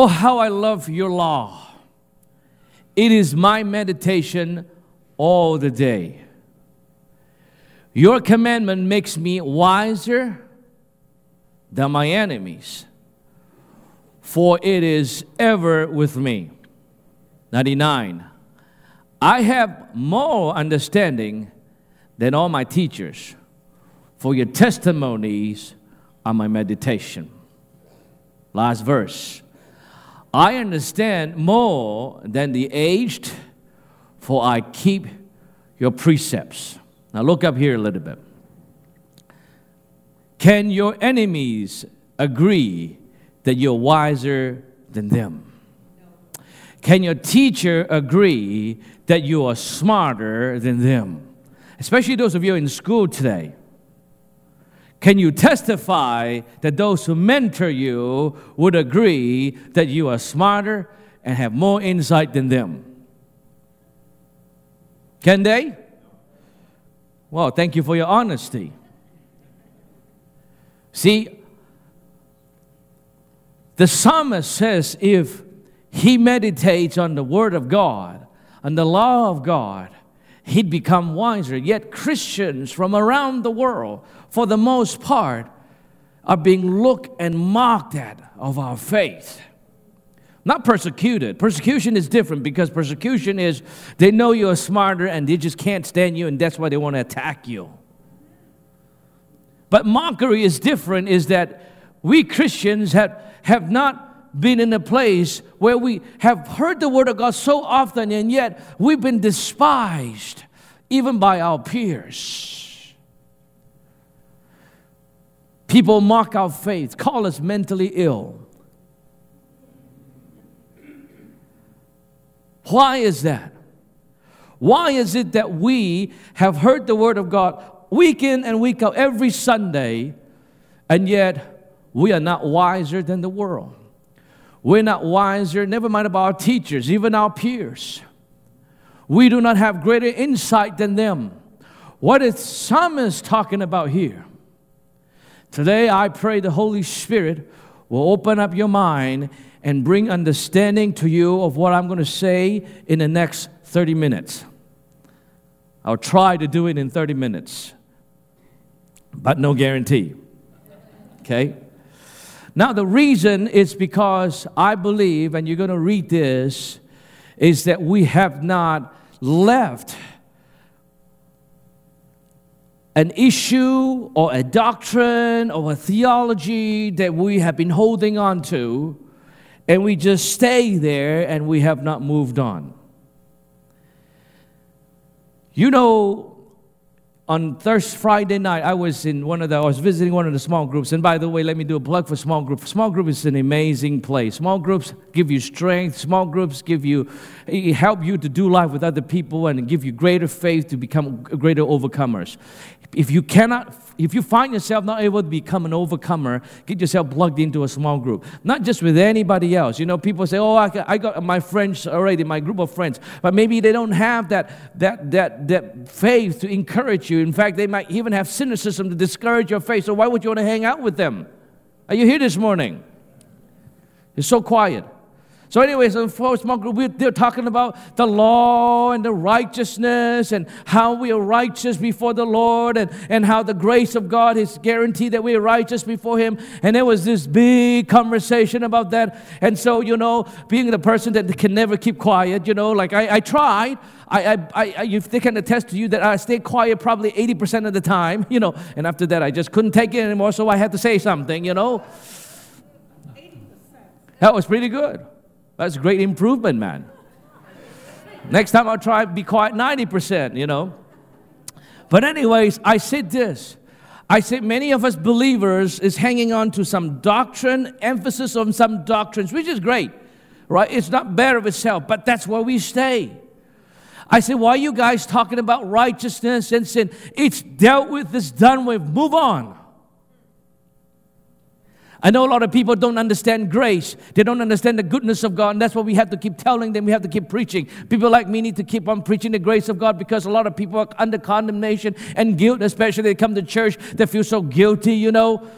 Oh, how I love your law. It is my meditation all the day. Your commandment makes me wiser than my enemies, for it is ever with me. 99. I have more understanding than all my teachers, for your testimonies are my meditation. Last verse. I understand more than the aged, for I keep your precepts. Now look up here a little bit. Can your enemies agree that you're wiser than them? Can your teacher agree that you are smarter than them? Especially those of you in school today. Can you testify that those who mentor you would agree that you are smarter and have more insight than them? Can they? Well, thank you for your honesty. See, the psalmist says if he meditates on the Word of God, on the law of God, he'd become wiser. Yet Christians from around the world, for the most part, are being looked and mocked at of our faith. Not persecuted. Persecution is different because persecution is they know you're smarter and they just can't stand you, and that's why they want to attack you. But mockery is different, is that we Christians have, have not been in a place where we have heard the word of God so often and yet we've been despised even by our peers. People mock our faith, call us mentally ill. Why is that? Why is it that we have heard the word of God week in and week out every Sunday and yet we are not wiser than the world? We're not wiser, never mind about our teachers, even our peers. We do not have greater insight than them. What is psalmist talking about here? Today, I pray the Holy Spirit will open up your mind and bring understanding to you of what I'm going to say in the next 30 minutes. I'll try to do it in 30 minutes, but no guarantee. Okay? Now, the reason is because I believe, and you're going to read this, is that we have not left an issue or a doctrine or a theology that we have been holding on to, and we just stay there and we have not moved on. You know, on Thursday, Friday night, I was in one of the, I was visiting one of the small groups. And by the way, let me do a plug for small group. Small group is an amazing place. Small groups give you strength. Small groups give you, eh, help you to do life with other people and give you greater faith to become greater overcomers. If you cannot, if you find yourself not able to become an overcomer, get yourself plugged into a small group. Not just with anybody else. You know, people say, oh, I, I got my friends already, my group of friends. But maybe they don't have that, that, that, that faith to encourage you. In fact, they might even have cynicism to discourage your faith. So why would you want to hang out with them? Are you here this morning? It's so quiet. So, anyways, the small group, they're talking about the law and the righteousness and how we are righteous before the Lord and, and how the grace of God is guaranteed that we are righteous before Him. And there was this big conversation about that. And so, you know, being the person that can never keep quiet, you know, like I, I tried. I, I, I, I, they can attest to you that I stay quiet probably 80% of the time, you know, and after that I just couldn't take it anymore, so I had to say something, you know. 80%. That was pretty good. That's a great improvement, man. Next time I'll try to be quiet 90%, you know. But anyways, I said this. I said many of us believers is hanging on to some doctrine, emphasis on some doctrines, which is great, right? It's not bad of itself, but that's where we stay. I said, why are you guys talking about righteousness and sin? It's dealt with, it's done with, move on. I know a lot of people don't understand grace. They don't understand the goodness of God, and that's what we have to keep telling them. We have to keep preaching. People like me need to keep on preaching the grace of God because a lot of people are under condemnation and guilt, especially they come to church, they feel so guilty, you know.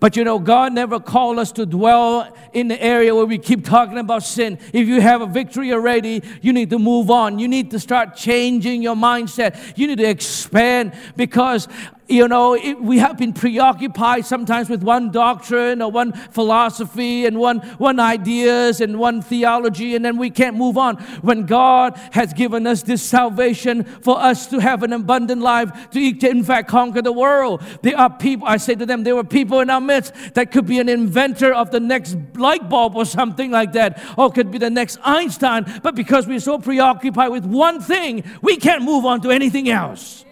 But you know, God never called us to dwell in the area where we keep talking about sin. If you have a victory already, you need to move on. You need to start changing your mindset. You need to expand because you know, it, we have been preoccupied sometimes with one doctrine or one philosophy and one, one ideas and one theology, and then we can't move on. When God has given us this salvation for us to have an abundant life, to, in fact conquer the world. There are people, I say to them, there were people in our midst that could be an inventor of the next light bulb or something like that, or could be the next Einstein, but because we're so preoccupied with one thing, we can't move on to anything else.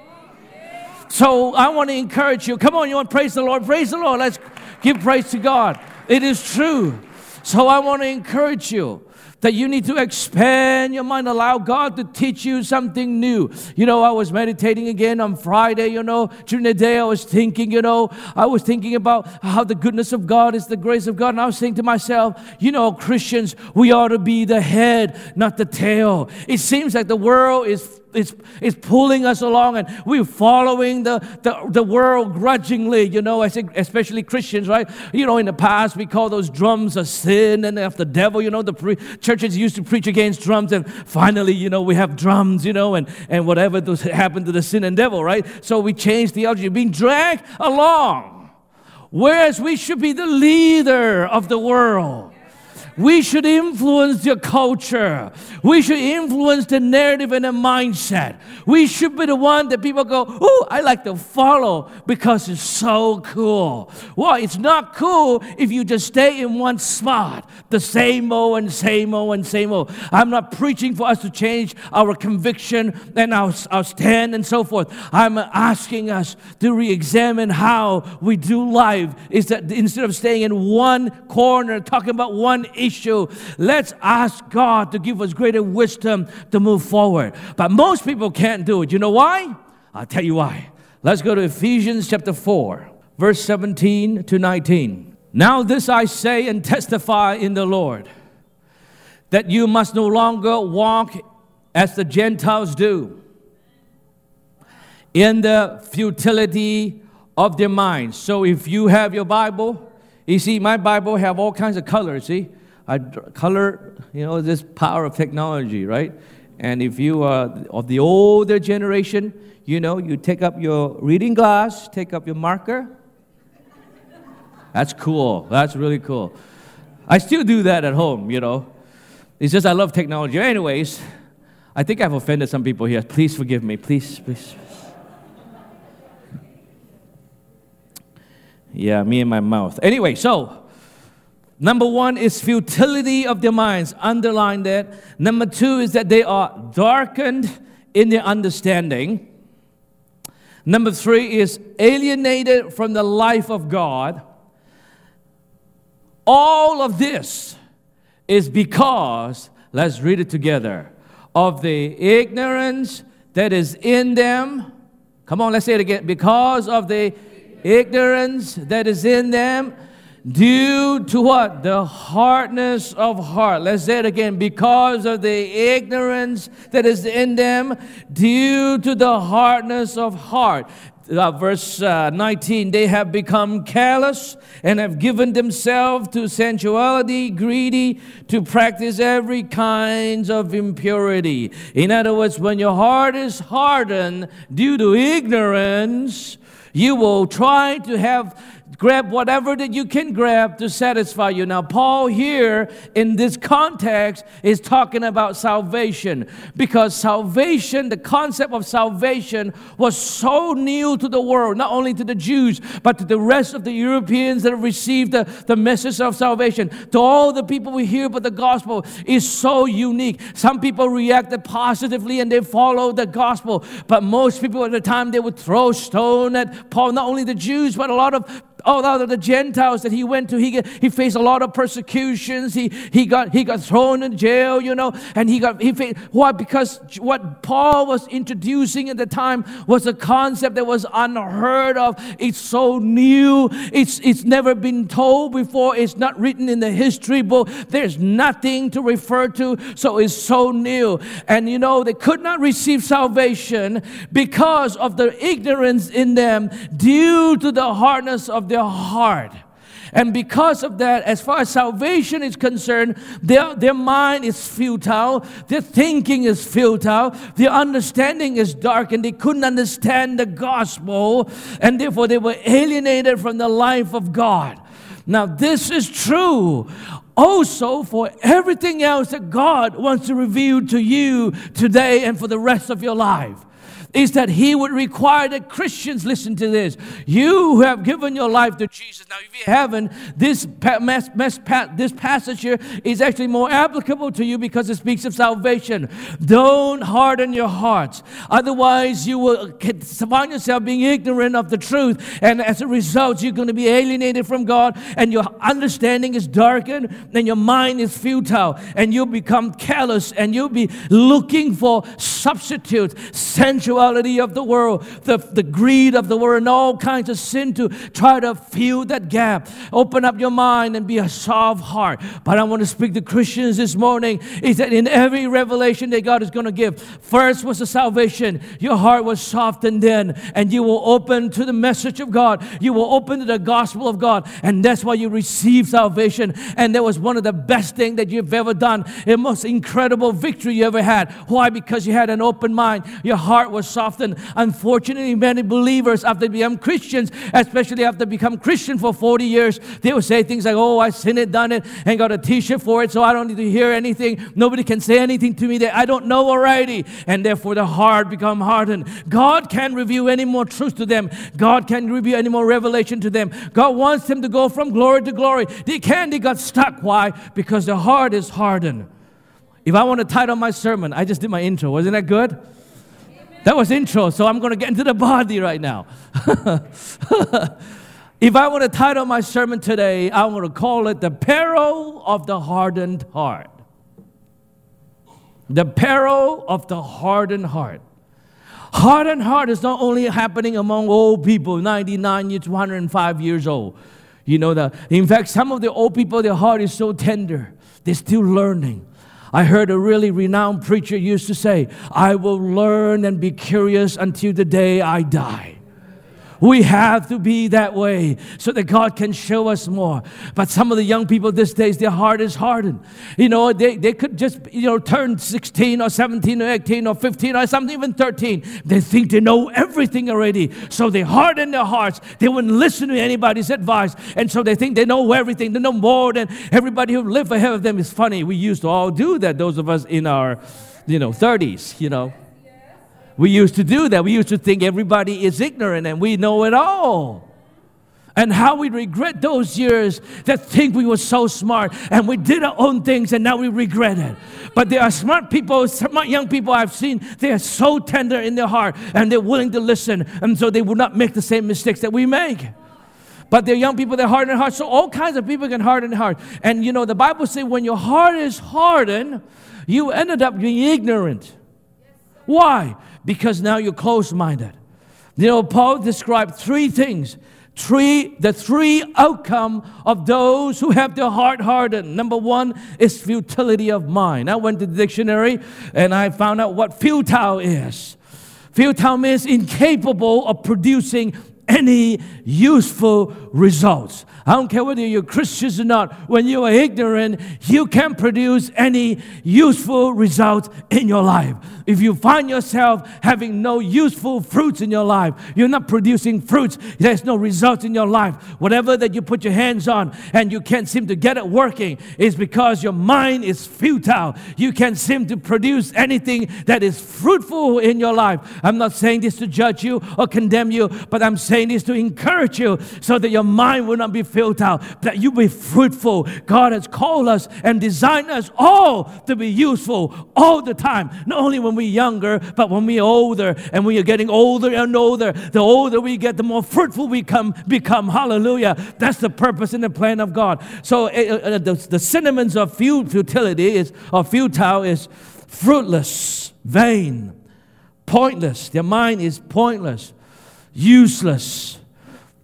So I want to encourage you. Come on, you want to praise the Lord? Praise the Lord. Let's give praise to God. It is true. So I want to encourage you that you need to expand your mind, allow God to teach you something new. You know, I was meditating again on Friday, you know, during the day I was thinking, you know, I was thinking about how the goodness of God is the grace of God. And I was saying to myself, you know, Christians, we ought to be the head, not the tail. It seems like the world is it's, it's pulling us along and we're following the, the, the world grudgingly, you know, I think especially Christians, right? You know, in the past we call those drums a sin and of the devil, you know, the pre- churches used to preach against drums and finally, you know, we have drums, you know, and, and whatever happened to the sin and devil, right? So we changed theology, being dragged along. Whereas we should be the leader of the world. We should influence the culture. We should influence the narrative and the mindset. We should be the one that people go, oh, I like to follow because it's so cool. Well, it's not cool if you just stay in one spot, the same old and same old and same old. I'm not preaching for us to change our conviction and our, our stand and so forth. I'm asking us to re examine how we do life. Is that instead of staying in one corner, talking about one issue, issue. Let's ask God to give us greater wisdom to move forward. But most people can't do it. You know why? I'll tell you why. Let's go to Ephesians chapter 4, verse 17 to 19. Now, this I say and testify in the Lord that you must no longer walk as the Gentiles do in the futility of their minds. So if you have your Bible, you see my Bible have all kinds of colors, see? I color, you know, this power of technology, right? And if you are of the older generation, you know, you take up your reading glass, take up your marker. That's cool. That's really cool. I still do that at home, you know. It's just I love technology. Anyways, I think I've offended some people here. Please forgive me. Please, please. Yeah, me and my mouth. Anyway, so Number one is futility of their minds. Underline that. Number two is that they are darkened in their understanding. Number three is alienated from the life of God. All of this is because, let's read it together, of the ignorance that is in them. Come on, let's say it again. Because of the ignorance that is in them Due to what? The hardness of heart. Let's say it again. Because of the ignorance that is in them, due to the hardness of heart. Uh, verse uh, 19 they have become careless and have given themselves to sensuality greedy to practice every kind of impurity in other words when your heart is hardened due to ignorance you will try to have grab whatever that you can grab to satisfy you. Now, Paul here in this context is talking about salvation because salvation, the concept of salvation, was so new to the world, not only to the Jews, but to the rest of the Europeans that have received the, the message of salvation. To all the people we hear about the gospel is so unique. Some people reacted positively and they followed the gospel, but most people at the time they would throw stone at Paul, not only the Jews, but a lot of all of the Gentiles that he went to, he, he faced a lot of persecutions. He, he, got, he got thrown in jail, you know, and he got, he faced, why? Because what Paul was introducing at the time was a concept that was unheard of. It's so new. It's, it's never been told before. It's not written in the history book. There's nothing to refer to. So it's so new. And you know, they could not receive salvation because of the ignorance in them due to the hardness of their their heart. And because of that, as far as salvation is concerned, their, their mind is futile, their thinking is futile, their understanding is dark, and they couldn't understand the gospel, and therefore they were alienated from the life of God. Now, this is true also for everything else that God wants to reveal to you today and for the rest of your life is that he would require that Christians listen to this. You who have given your life to Jesus. Now, if you haven't, this, this passage here is actually more applicable to you because it speaks of salvation. Don't harden your hearts. Otherwise, you will find yourself being ignorant of the truth. And as a result, you're going to be alienated from God, and your understanding is darkened, and your mind is futile, and you'll become callous, and you'll be looking for substitutes, sensual sensuality of the world, the, the greed of the world, and all kinds of sin to try to fill that gap. Open up your mind and be a soft heart. But I want to speak to Christians this morning is that in every revelation that God is going to give, first was the salvation. Your heart was softened then, and you will open to the message of God. You will open to the gospel of God, and that's why you receive salvation. And that was one of the best things that you've ever done, the most incredible victory you ever had. Why? Because you had an open mind. Your heart was softened. Unfortunately, many believers, after they become Christians, especially after they become Christian for 40 years, they will say things like, Oh, I've sinned it, done it, and got a t shirt for it, so I don't need to hear anything. Nobody can say anything to me that I don't know already. And therefore, the heart become hardened. God can't reveal any more truth to them. God can't reveal any more revelation to them. God wants them to go from glory to glory. They can't, they got stuck. Why? Because the heart is hardened. If I want to title my sermon, I just did my intro. Wasn't that good? That was intro, so I'm going to get into the body right now. if I were to title my sermon today, I want to call it The Peril of the Hardened Heart. The peril of the hardened heart. Hardened heart is not only happening among old people, 99 years, 105 years old. You know that. In fact, some of the old people, their heart is so tender, they're still learning. I heard a really renowned preacher used to say, I will learn and be curious until the day I die. We have to be that way so that God can show us more. But some of the young people these days, their heart is hardened. You know, they, they could just, you know, turn 16 or 17 or 18 or 15 or something, even 13. They think they know everything already. So they harden their hearts. They wouldn't listen to anybody's advice. And so they think they know everything. They know more than everybody who lived ahead of them. It's funny. We used to all do that, those of us in our, you know, 30s, you know. We used to do that. We used to think everybody is ignorant and we know it all. And how we regret those years that think we were so smart and we did our own things and now we regret it. But there are smart people, smart young people I've seen, they are so tender in their heart and they're willing to listen and so they will not make the same mistakes that we make. But they're young people, they're hardened heart. So all kinds of people can harden heart. And you know, the Bible says when your heart is hardened, you ended up being ignorant. Why? Because now you're closed minded. You know, Paul described three things. Three, the three outcome of those who have their heart hardened. Number one is futility of mind. I went to the dictionary and I found out what futile is. Futile means incapable of producing any useful results. I don't care whether you're Christians or not, when you are ignorant, you can produce any useful results in your life. If you find yourself having no useful fruits in your life, you're not producing fruits, there's no results in your life. Whatever that you put your hands on and you can't seem to get it working is because your mind is futile. You can't seem to produce anything that is fruitful in your life. I'm not saying this to judge you or condemn you, but I'm saying this to encourage you so that your mind will not be filled out, that you be fruitful. God has called us and designed us all to be useful all the time, not only when we're younger, but when we're older and we are getting older and older. The older we get, the more fruitful we come, become. Hallelujah. That's the purpose and the plan of God. So uh, the, the synonyms of futility is, or futile is fruitless, vain, pointless. Their mind is pointless, useless,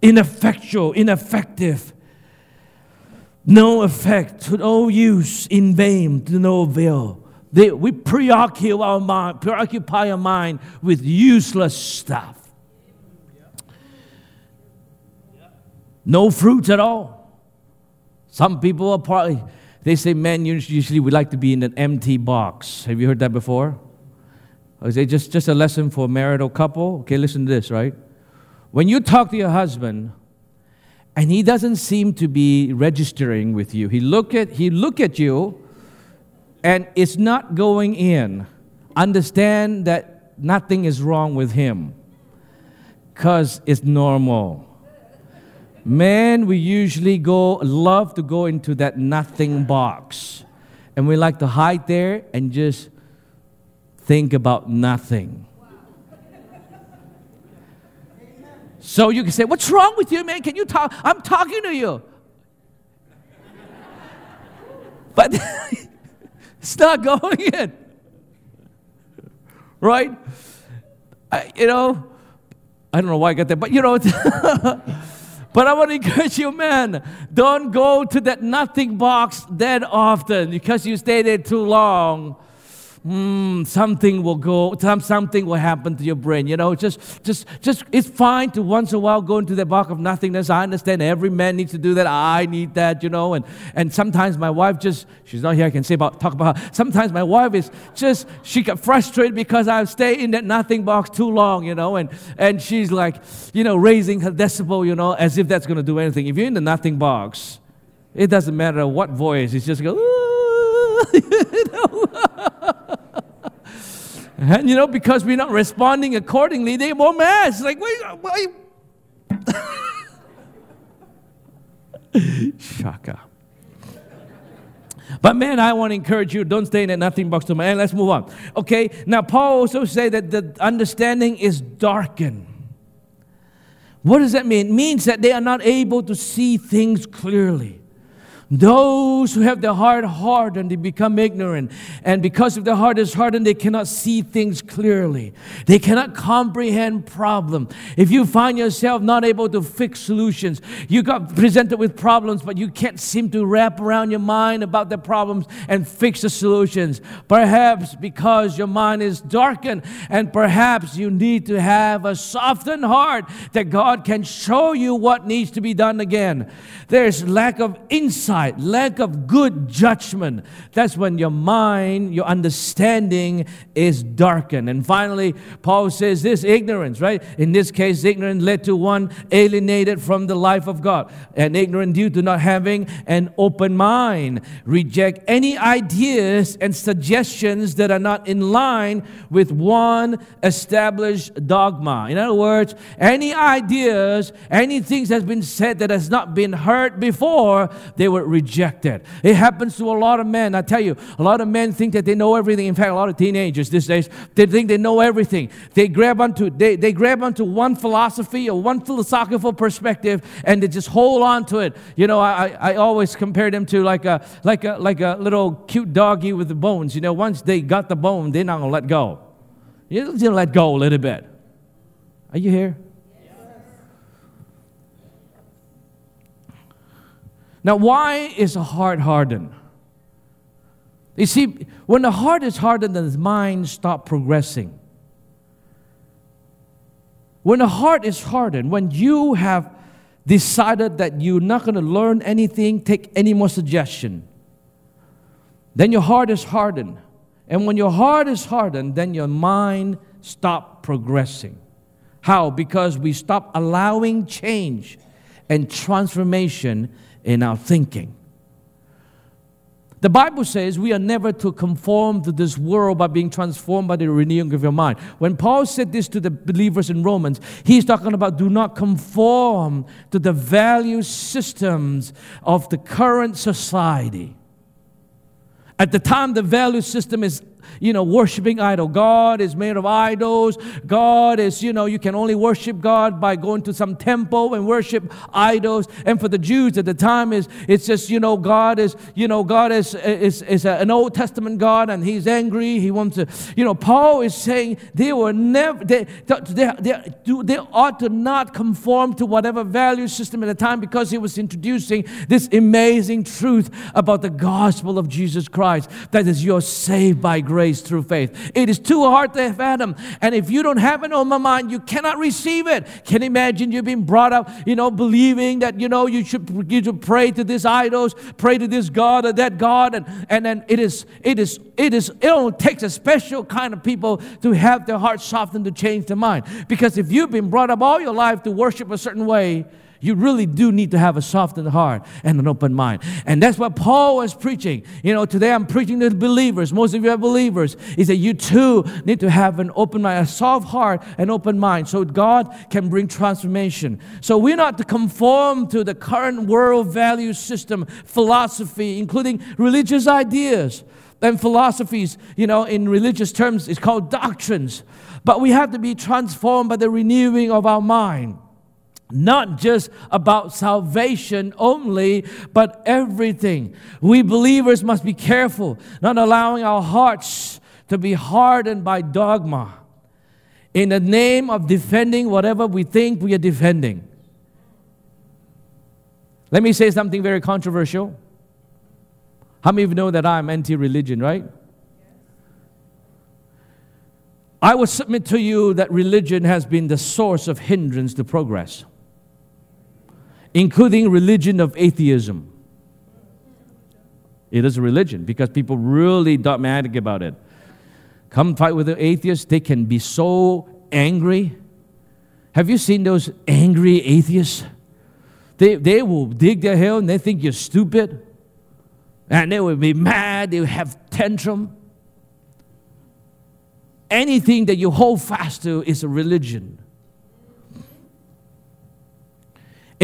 ineffectual, ineffective, no effect, to no use, in vain, to no avail. They, we preoccupy our, mind, preoccupy our mind with useless stuff. No fruits at all. Some people are probably, they say men usually we like to be in an empty box. Have you heard that before? Or is it just, just a lesson for a marital couple? Okay, listen to this, right? When you talk to your husband and he doesn't seem to be registering with you, he look at, he look at you and it's not going in. Understand that nothing is wrong with him because it's normal. Men, we usually go, love to go into that nothing box. And we like to hide there and just think about nothing. So you can say, What's wrong with you, man? Can you talk? I'm talking to you. But it's not going in. Right? I, you know, I don't know why I got that, but you know, But I want to encourage you, man, don't go to that nothing box that often because you stay there too long mm, something will go, something will happen to your brain. You know, just, just, just, it's fine to once in a while go into the box of nothingness. I understand every man needs to do that. I need that, you know. And, and sometimes my wife just, she's not here, I can say about, talk about her. Sometimes my wife is just, she get frustrated because I stay in that nothing box too long, you know. And, and she's like, you know, raising her decibel, you know, as if that's going to do anything. If you're in the nothing box, it doesn't matter what voice, it's just go, you know? And you know, because we're not responding accordingly, they won't It's like, wait, wait. Shaka. But man, I want to encourage you, don't stay in that nothing box to man. Let's move on. Okay, now Paul also said that the understanding is darkened. What does that mean? It means that they are not able to see things clearly. Those who have their heart hardened, they become ignorant. And because if their heart is hardened, they cannot see things clearly. They cannot comprehend problem. If you find yourself not able to fix solutions, you got presented with problems, but you can't seem to wrap around your mind about the problems and fix the solutions. Perhaps because your mind is darkened, and perhaps you need to have a softened heart that God can show you what needs to be done again. There's lack of insight lack of good judgment. That's when your mind, your understanding is darkened. And finally, Paul says this ignorance, right? In this case, ignorance led to one alienated from the life of God. And ignorant due to not having an open mind. Reject any ideas and suggestions that are not in line with one established dogma. In other words, any ideas, any things that's been said that has not been heard before, they were rejected. It happens to a lot of men. I tell you, a lot of men think that they know everything. In fact, a lot of teenagers these days, they think they know everything. They grab onto, they, they grab onto one philosophy or one philosophical perspective and they just hold on to it. You know, I, I always compare them to like a, like a, like a little cute doggy with the bones. You know, once they got the bone, they're not going to let go. You just let go a little bit. Are you here? Now, why is a heart hardened? You see, when the heart is hardened, then the mind stops progressing. When the heart is hardened, when you have decided that you're not going to learn anything, take any more suggestion, then your heart is hardened. And when your heart is hardened, then your mind stop progressing. How? Because we stop allowing change and transformation in our thinking. The Bible says we are never to conform to this world by being transformed by the renewing of your mind. When Paul said this to the believers in Romans, he's talking about do not conform to the value systems of the current society. At the time, the value system is you know, worshiping idol. God is made of idols. God is, you know, you can only worship God by going to some temple and worship idols. And for the Jews at the time, is it's just, you know, God is, you know, God is is, is an Old Testament God and He's angry. He wants to, you know, Paul is saying they were never they they, they, they ought to not conform to whatever value system at the time because he was introducing this amazing truth about the gospel of Jesus Christ. That is, you're saved by grace grace through faith. It is too hard to have fathom. And if you don't have it on open mind, you cannot receive it. Can you imagine you've been brought up, you know, believing that, you know, you should, you should pray to these idols, pray to this God or that God. And, and then it is, it is, it is, it only takes a special kind of people to have their heart softened to change their mind. Because if you've been brought up all your life to worship a certain way, you really do need to have a softened heart and an open mind. And that's what Paul was preaching. You know, today I'm preaching to believers. Most of you are believers. He said, You too need to have an open mind, a soft heart, and open mind so God can bring transformation. So we're not to conform to the current world value system, philosophy, including religious ideas and philosophies, you know, in religious terms, it's called doctrines. But we have to be transformed by the renewing of our mind not just about salvation only, but everything. We believers must be careful, not allowing our hearts to be hardened by dogma in the name of defending whatever we think we are defending. Let me say something very controversial. How many of you know that I'm anti religion, right? I would submit to you that religion has been the source of hindrance to progress including religion of atheism. It is a religion because people really dogmatic about it. Come fight with the atheists, they can be so angry. Have you seen those angry atheists? They, they will dig their heel and they think you're stupid. And they will be mad, they will have tantrum. Anything that you hold fast to is a religion.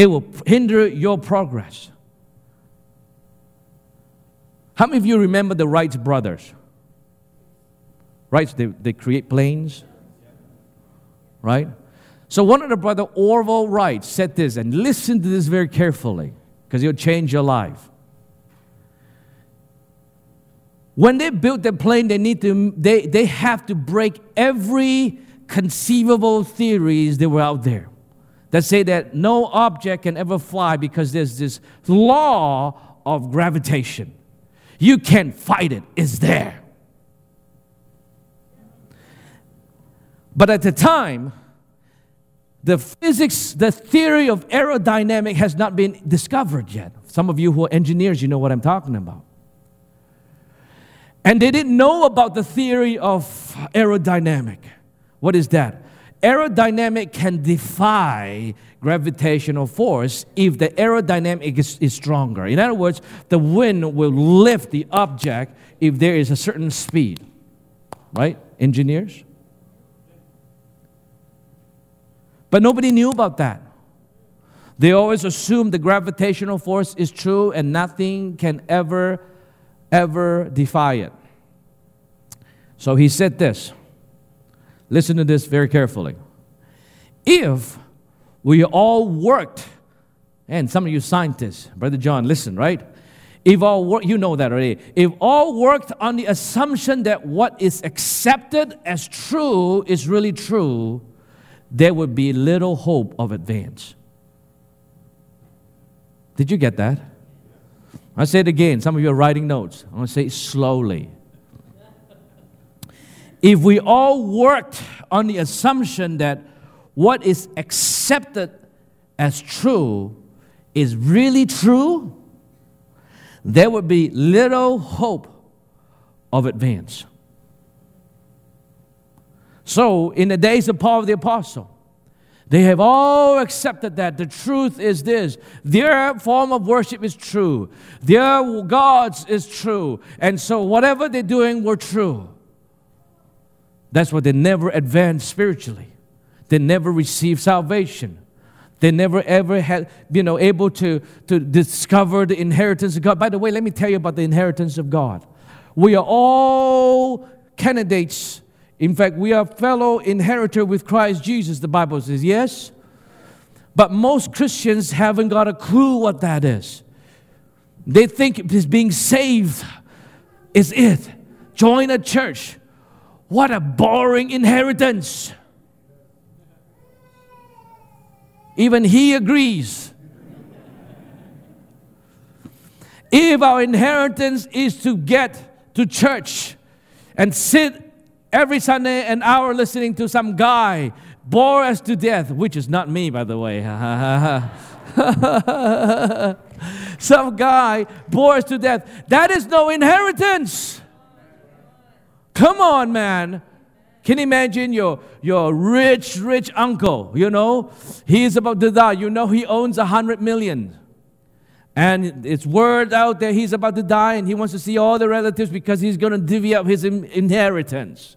It will hinder your progress. How many of you remember the Wright brothers? Right? They, they create planes. Right? So one of the brother, Orville Wright, said this, and listen to this very carefully, because it'll change your life. When they built the plane, they need to they, they have to break every conceivable theories that were out there that say that no object can ever fly because there's this law of gravitation. You can't fight it, it's there. But at the time, the physics, the theory of aerodynamic has not been discovered yet. Some of you who are engineers, you know what I'm talking about. And they didn't know about the theory of aerodynamic. What is that? Aerodynamic can defy gravitational force if the aerodynamic is, is, stronger. In other words, the wind will lift the object if there is a certain speed. Right? Engineers? But nobody knew about that. They always assumed the gravitational force is true and nothing can ever, ever defy it. So he said this Listen to this very carefully. If we all worked, and some of you scientists, Brother John, listen, right? If all work, you know that already. If all worked on the assumption that what is accepted as true is really true, there would be little hope of advance. Did you get that? I say it again. Some of you are writing notes. I'm going to say it slowly. If we all worked on the assumption that what is accepted as true is really true, there would be little hope of advance. So, in the days of Paul the Apostle, they have all accepted that the truth is this. Their form of worship is true. Their gods is true. And so whatever they're doing were true. That's why they never advanced spiritually. They never received salvation. They never ever had, you know, able to, to discover the inheritance of God. By the way, let me tell you about the inheritance of God. We are all candidates. In fact, we are fellow inheritor with Christ Jesus, the Bible says, yes? But most Christians haven't got a clue what that is. They think it is being saved is it. Join a church what a boring inheritance. Even he agrees. If our inheritance is to get to church and sit every Sunday an hour listening to some guy bore us to death, which is not me, by the way. some guy bore us to death. That is no inheritance. Come on, man. Can you imagine your, your rich, rich uncle? You know, he is about to die. You know, he owns a hundred million. And it's word out there he's about to die and he wants to see all the relatives because he's going to divvy up his inheritance.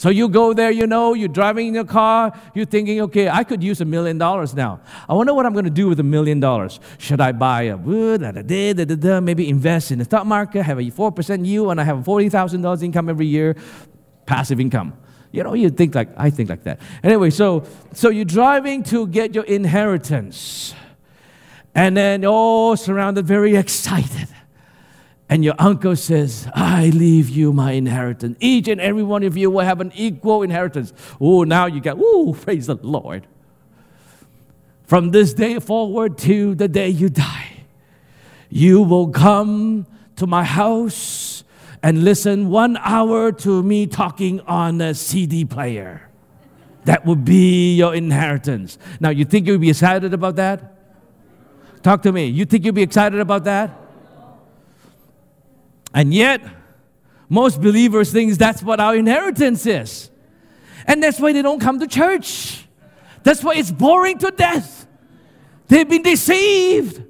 So you go there, you know, you're driving in your car, you're thinking, okay, I could use a million dollars now. I wonder what I'm going to do with a million dollars. Should I buy a wood, maybe invest in the stock market, have a 4% yield, and I have $40,000 income every year, passive income. You know, you think like, I think like that. Anyway, so, so you're driving to get your inheritance. And then, oh, surrounded, very excited and your uncle says, I leave you my inheritance. Each and every one of you will have an equal inheritance. Oh, now you get, oh, praise the Lord. From this day forward to the day you die, you will come to my house and listen one hour to me talking on a CD player. That would be your inheritance. Now, you think you'd be excited about that? Talk to me. You think you'd be excited about that? And yet, most believers think that's what our inheritance is. And that's why they don't come to church. That's why it's boring to death. They've been deceived.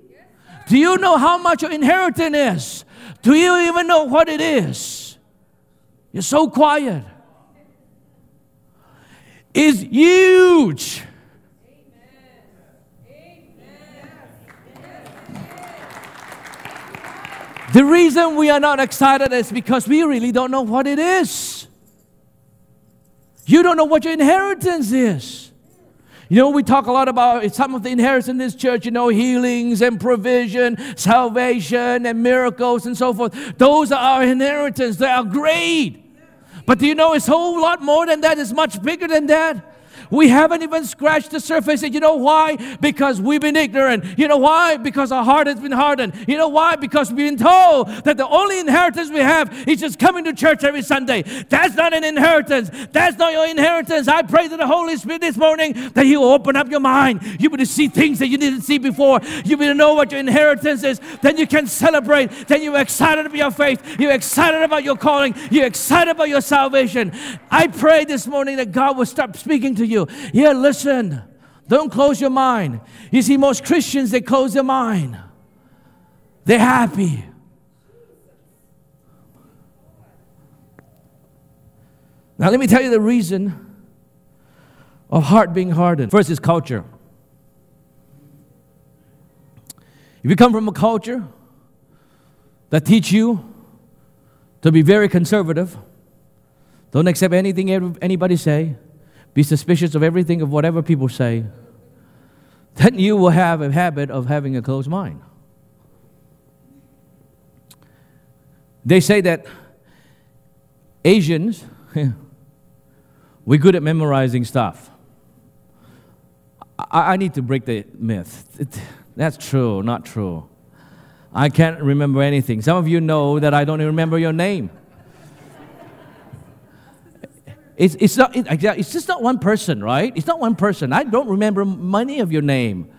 Do you know how much your inheritance is? Do you even know what it is? You're so quiet. It's huge. The reason we are not excited is because we really don't know what it is. You don't know what your inheritance is. You know, we talk a lot about some of the inheritance in this church, you know, healings and provision, salvation and miracles and so forth. Those are our inheritance. They are great. But do you know it's a whole lot more than that? It's much bigger than that. We haven't even scratched the surface. And you know why? Because we've been ignorant. You know why? Because our heart has been hardened. You know why? Because we've been told that the only inheritance we have is just coming to church every Sunday. That's not an inheritance. That's not your inheritance. I pray to the Holy Spirit this morning that He will open up your mind. You will see things that you didn't see before. You will know what your inheritance is. Then you can celebrate. Then you're excited about your faith. You're excited about your calling. You're excited about your salvation. I pray this morning that God will start speaking to you you. Yeah, listen. Don't close your mind. You see, most Christians, they close their mind. They're happy. Now, let me tell you the reason of heart being hardened. First is culture. If you come from a culture that teach you to be very conservative, don't accept anything anybody say, be suspicious of everything, of whatever people say, then you will have a habit of having a closed mind. They say that Asians, we're good at memorizing stuff. I, I need to break the myth. It, that's true, not true. I can't remember anything. Some of you know that I don't even remember your name. It's, it's, not, it, it's just not one person, right? It's not one person. I don't remember many of your name.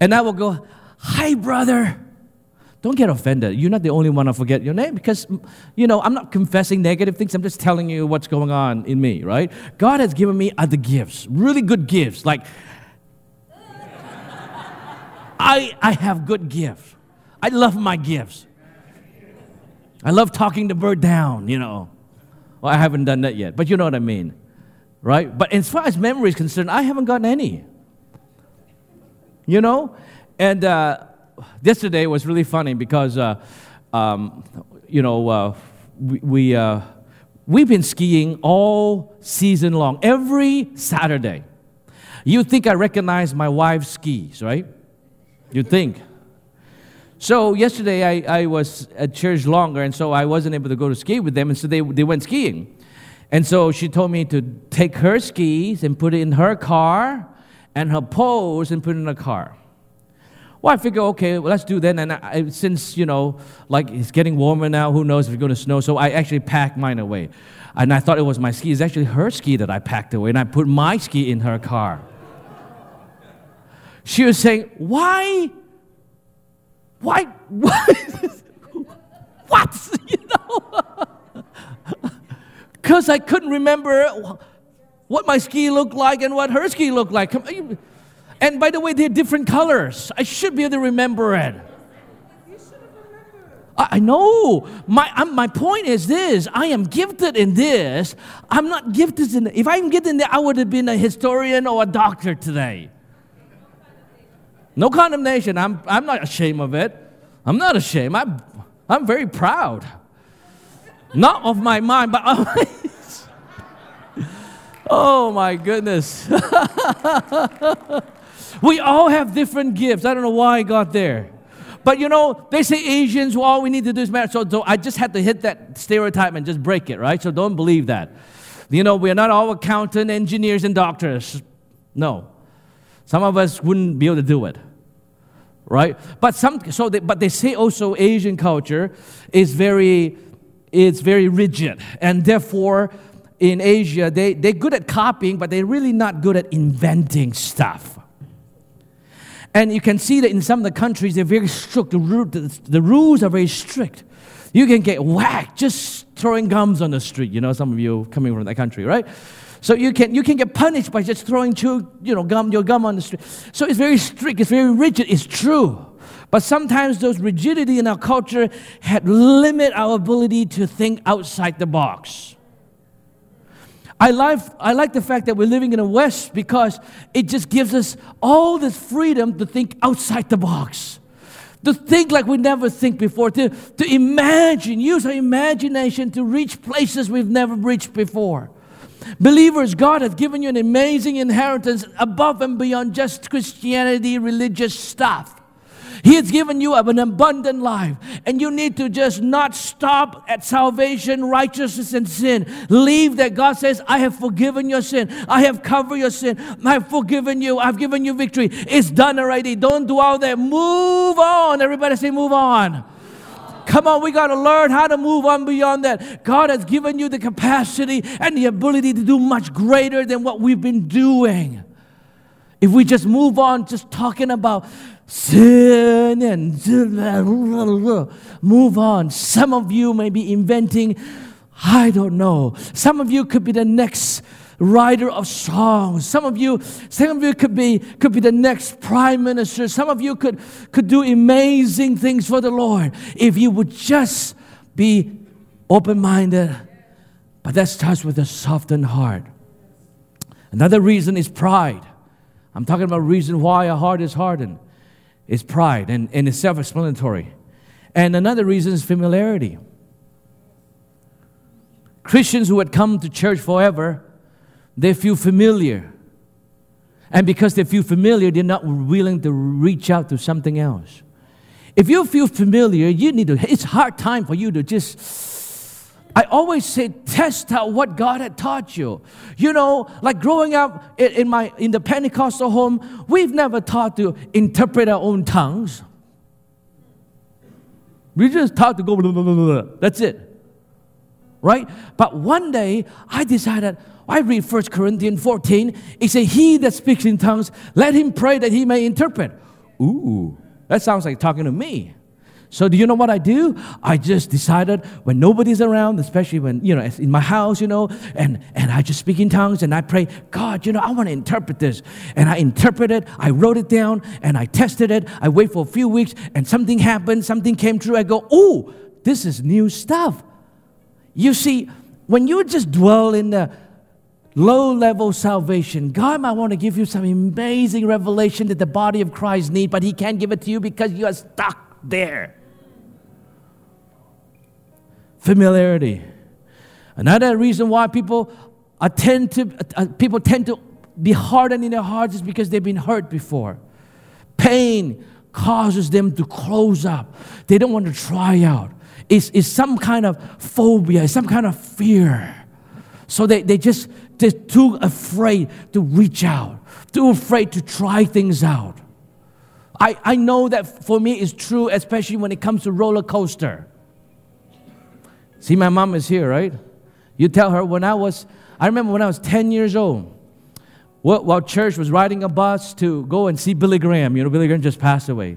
And I will go, Hi, brother. Don't get offended. You're not the only one to forget your name because, you know, I'm not confessing negative things. I'm just telling you what's going on in me, right? God has given me other gifts, really good gifts. Like, I, I have good gifts. I love my gifts. I love talking the bird down, you know. Well, I haven't done that yet, but you know what I mean, right? But as far as memory is concerned, I haven't gotten any. You know? And uh, yesterday was really funny because, uh, um, you know, uh, we, we, uh, we've been skiing all season long, every Saturday. You think I recognize my wife's skis, right? You think. So yesterday I, I was at church longer, and so I wasn't able to go to ski with them, and so they, they went skiing. And so she told me to take her skis and put it in her car, and her poles and put it in the car. Well, I figure, okay, well, let's do that. And I, since, you know, like it's getting warmer now, who knows if it's going to snow. So I actually packed mine away. And I thought it was my ski. It's actually her ski that I packed away. And I put my ski in her car. She was saying, why? Why? Why? what? You know? Because I couldn't remember what my ski looked like and what her ski looked like. And by the way, they're different colors. I should be able to remember it. I know. My, my point is this I am gifted in this. I'm not gifted in If I'm gifted in that, I would have been a historian or a doctor today. No condemnation. I'm, I'm not ashamed of it. I'm not ashamed. I'm, I'm very proud. Not of my mind, but of my. oh my goodness. We all have different gifts. I don't know why I got there. But you know, they say Asians, well, all we need to do is marry. So, so I just had to hit that stereotype and just break it, right? So don't believe that. You know, we're not all accountant, engineers, and doctors. No. Some of us wouldn't be able to do it. Right? But some so they, but they say also Asian culture is very it's very rigid. And therefore in Asia they, they're good at copying, but they're really not good at inventing stuff. And you can see that in some of the countries, they're very strict. The, the, rules are very strict. You can get whacked just throwing gums on the street. You know, some of you coming from that country, right? So you can, you can get punished by just throwing chew, you know, gum, your gum on the street. So it's very strict, it's very rigid, it's true. But sometimes those rigidity in our culture had limit our ability to think outside the box. I like, I like the fact that we're living in the West because it just gives us all this freedom to think outside the box, to think like we never think before, to, to imagine, use our imagination to reach places we've never reached before. Believers, God has given you an amazing inheritance above and beyond just Christianity, religious stuff. He has given you an abundant life, and you need to just not stop at salvation, righteousness, and sin. Leave that God says, I have forgiven your sin, I have covered your sin, I have forgiven you, I've given you victory. It's done already. Don't dwell there. Move on. Everybody say, Move on. Come on, we got to learn how to move on beyond that. God has given you the capacity and the ability to do much greater than what we've been doing. If we just move on, just talking about sin and move on. Some of you may be inventing, I don't know. Some of you could be the next writer of songs. Some of you, some of you could be could be the next prime minister. Some of you could could do amazing things for the Lord if you would just be open-minded. But that starts with a softened heart. Another reason is pride. I'm talking about reason why a heart is hardened is pride and, and it's self explanatory. And another reason is familiarity. Christians who had come to church forever, they feel familiar. And because they feel familiar, they're not willing to reach out to something else. If you feel familiar, you need to, it's hard time for you to just I always say, test out what God had taught you. You know, like growing up in, my in the Pentecostal home, we've never taught to interpret our own tongues. We just taught to go. Blah, blah, blah, That's it, right? But one day, I decided. I read 1 Corinthians 14. It says, He that speaks in tongues, let him pray that he may interpret. Ooh, that sounds like talking to me. So do you know what I do? I just decided when nobody's around, especially when, you know, in my house, you know, and, and I just speak in tongues and I pray, God, you know, I want to interpret this. And I interpret it, I wrote it down, and I tested it. I wait for a few weeks and something happened, something came true. I go, oh, this is new stuff. You see, when you just dwell in the low level salvation, God might want to give you some amazing revelation that the body of Christ needs, but He can't give it to you because you are stuck there familiarity. Another reason why people tend to uh, people tend to be hardened in their hearts is because they've been hurt before. Pain causes them to close up. They don't want to try out. It's, it's some kind of phobia, it's some kind of fear. So they, they just they're too afraid to reach out, too afraid to try things out. I, I know that for me is true, especially when it comes to roller coaster. See, my mom is here, right? You tell her when I was, I remember when I was 10 years old, while church was riding a bus to go and see Billy Graham. You know, Billy Graham just passed away.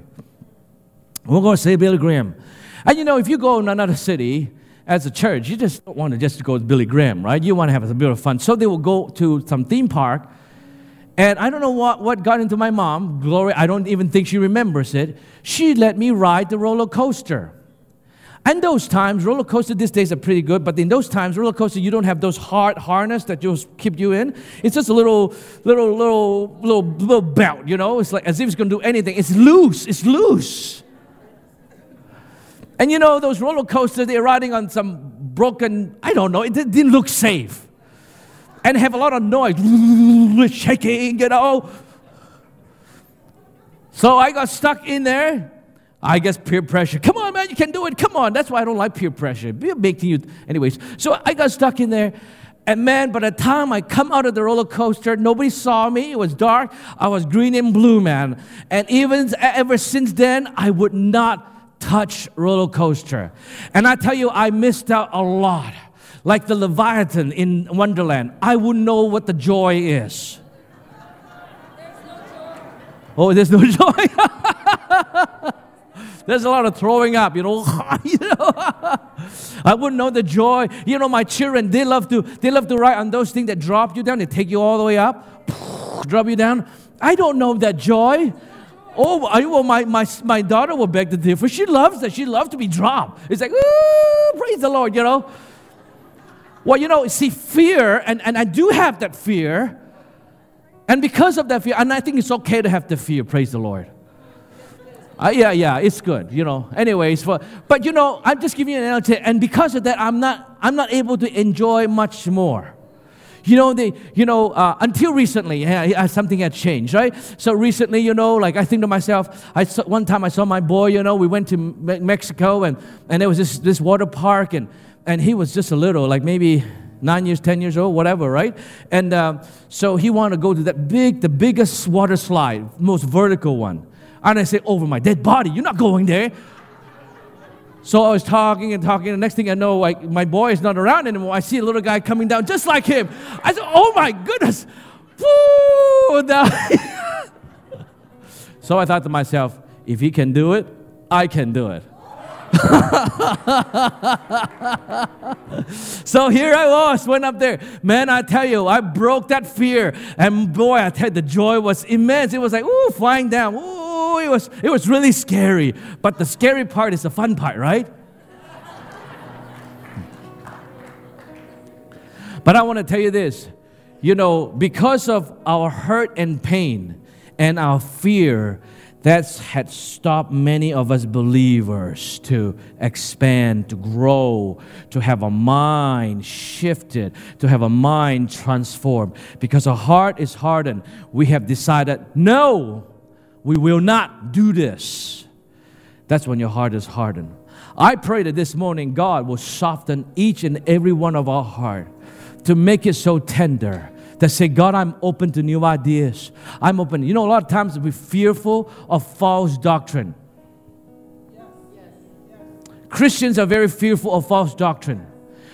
We're going to see Billy Graham. And you know, if you go in another city as a church, you just don't want to just go to Billy Graham, right? You want to have a bit of fun. So they will go to some theme park. And I don't know what, what got into my mom, Gloria, I don't even think she remembers it. She let me ride the roller coaster. And those times, roller coaster these days are pretty good, but in those times, roller coaster, you don't have those hard harness that just keep you in. It's just a little, little, little, little, little belt, you know? It's like as if it's gonna do anything. It's loose, it's loose. And you know, those roller coasters, they're riding on some broken, I don't know, it didn't look safe. And have a lot of noise, shaking, you know. So I got stuck in there. I guess peer pressure. Come on, man, you can do it. Come on. That's why I don't like peer pressure. Be making you, anyways. So I got stuck in there. And man, by the time I come out of the roller coaster, nobody saw me. It was dark. I was green and blue, man. And even ever since then, I would not touch roller coaster. And I tell you, I missed out a lot. Like the Leviathan in Wonderland, I wouldn't know what the joy is. There's no joy. Oh, there's no joy. Oh, there's a lot of throwing up, you know. you know? I wouldn't know the joy. You know, my children, they love to they love to ride on those things that drop you down, they take you all the way up, drop you down. I don't know that joy. Oh, I, well, my, my, my daughter will beg to differ. She loves that. She loves to be dropped. It's like, ooh, praise the Lord, you know. Well, you know, see, fear, and, and I do have that fear. And because of that fear, and I think it's okay to have the fear, praise the Lord. Uh, yeah, yeah, it's good, you know. Anyways, for, but you know, I'm just giving you an analogy, and because of that, I'm not, I'm not able to enjoy much more. You know, they, you know, uh, until recently, yeah, something had changed, right? So recently, you know, like I think to myself, I saw, one time I saw my boy, you know, we went to Me- Mexico and, and there was this, this water park and, and he was just a little, like maybe nine years, 10 years old, whatever, right? And uh, so he wanted to go to that big, the biggest water slide, most vertical one. And I said, over my dead body, you're not going there. So I was talking and talking, and the next thing I know, like my boy is not around anymore. I see a little guy coming down just like him. I said, "Oh my goodness!" So I thought to myself, if he can do it, I can do it. so here I was, went up there. Man, I tell you, I broke that fear. And boy, I tell you, the joy was immense. It was like, ooh, flying down. Ooh, it was, it was really scary. But the scary part is the fun part, right? but I want to tell you this. You know, because of our hurt and pain and our fear, that's had stopped many of us believers to expand, to grow, to have a mind shifted, to have a mind transformed. Because our heart is hardened, we have decided, no, we will not do this. That's when your heart is hardened. I pray that this morning God will soften each and every one of our heart to make it so tender that say, God, I'm open to new ideas. I'm open. You know, a lot of times we're fearful of false doctrine. Christians are very fearful of false doctrine.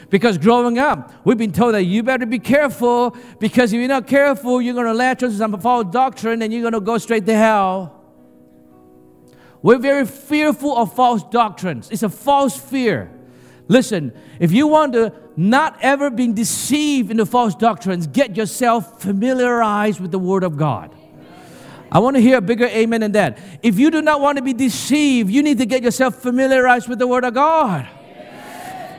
Because growing up, we've been told that you better be careful because if you're not careful, you're going to latch onto some false doctrine and you're going to go straight to hell. We're very fearful of false doctrines. It's a false fear. Listen, if you want to not ever be deceived into false doctrines, get yourself familiarized with the Word of God. I want to hear a bigger amen than that. If you do not want to be deceived, you need to get yourself familiarized with the Word of God.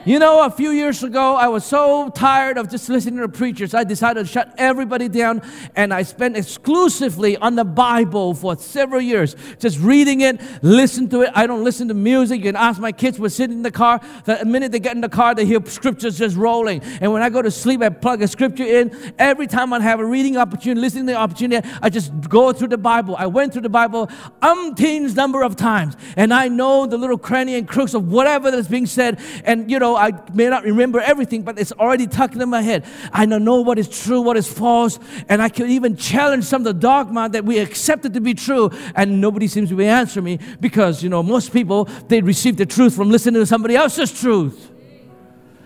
You know, a few years ago, I was so tired of just listening to preachers, I decided to shut everybody down and I spent exclusively on the Bible for several years, just reading it, listen to it. I don't listen to music. You can ask my kids, we're sitting in the car. The minute they get in the car, they hear scriptures just rolling. And when I go to sleep, I plug a scripture in. Every time I have a reading opportunity, listening to the opportunity, I just go through the Bible. I went through the Bible umpteen number of times, and I know the little cranny and crooks of whatever that's being said. And, you know, I may not remember everything, but it's already tucked in my head. I know what is true, what is false, and I can even challenge some of the dogma that we accepted to be true, and nobody seems to be answering me because, you know, most people, they receive the truth from listening to somebody else's truth.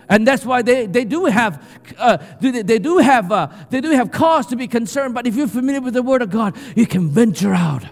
And that's why they, they do have uh, they, they do have uh, they do have cause to be concerned. But if you're familiar with the Word of God, you can venture out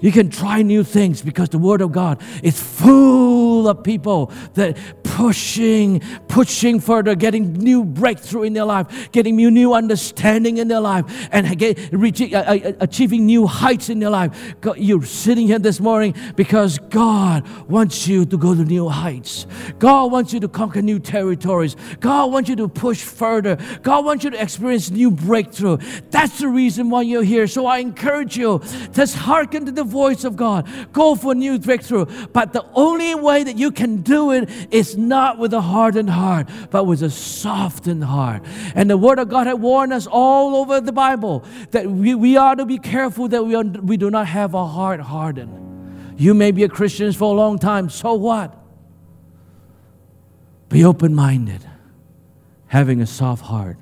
you can try new things because the Word of God is full of people that pushing, pushing further, getting new breakthrough in their life, getting new, understanding in their life, and get, uh, achieving new heights in their life. God, you're sitting here this morning because God wants you to go to new heights. God wants you to conquer new territories. God wants you to push further. God wants you to experience new breakthrough. That's the reason why you're here. So I encourage you, just hearken to the voice of God. Go for new breakthrough. But the only way that you can do it is not with a hardened heart, but with a softened heart. And the Word of God had warned us all over the Bible that we, we are to be careful that we, are, we do not have a heart hardened. You may be a Christian for a long time, so what? Be open minded, having a soft heart.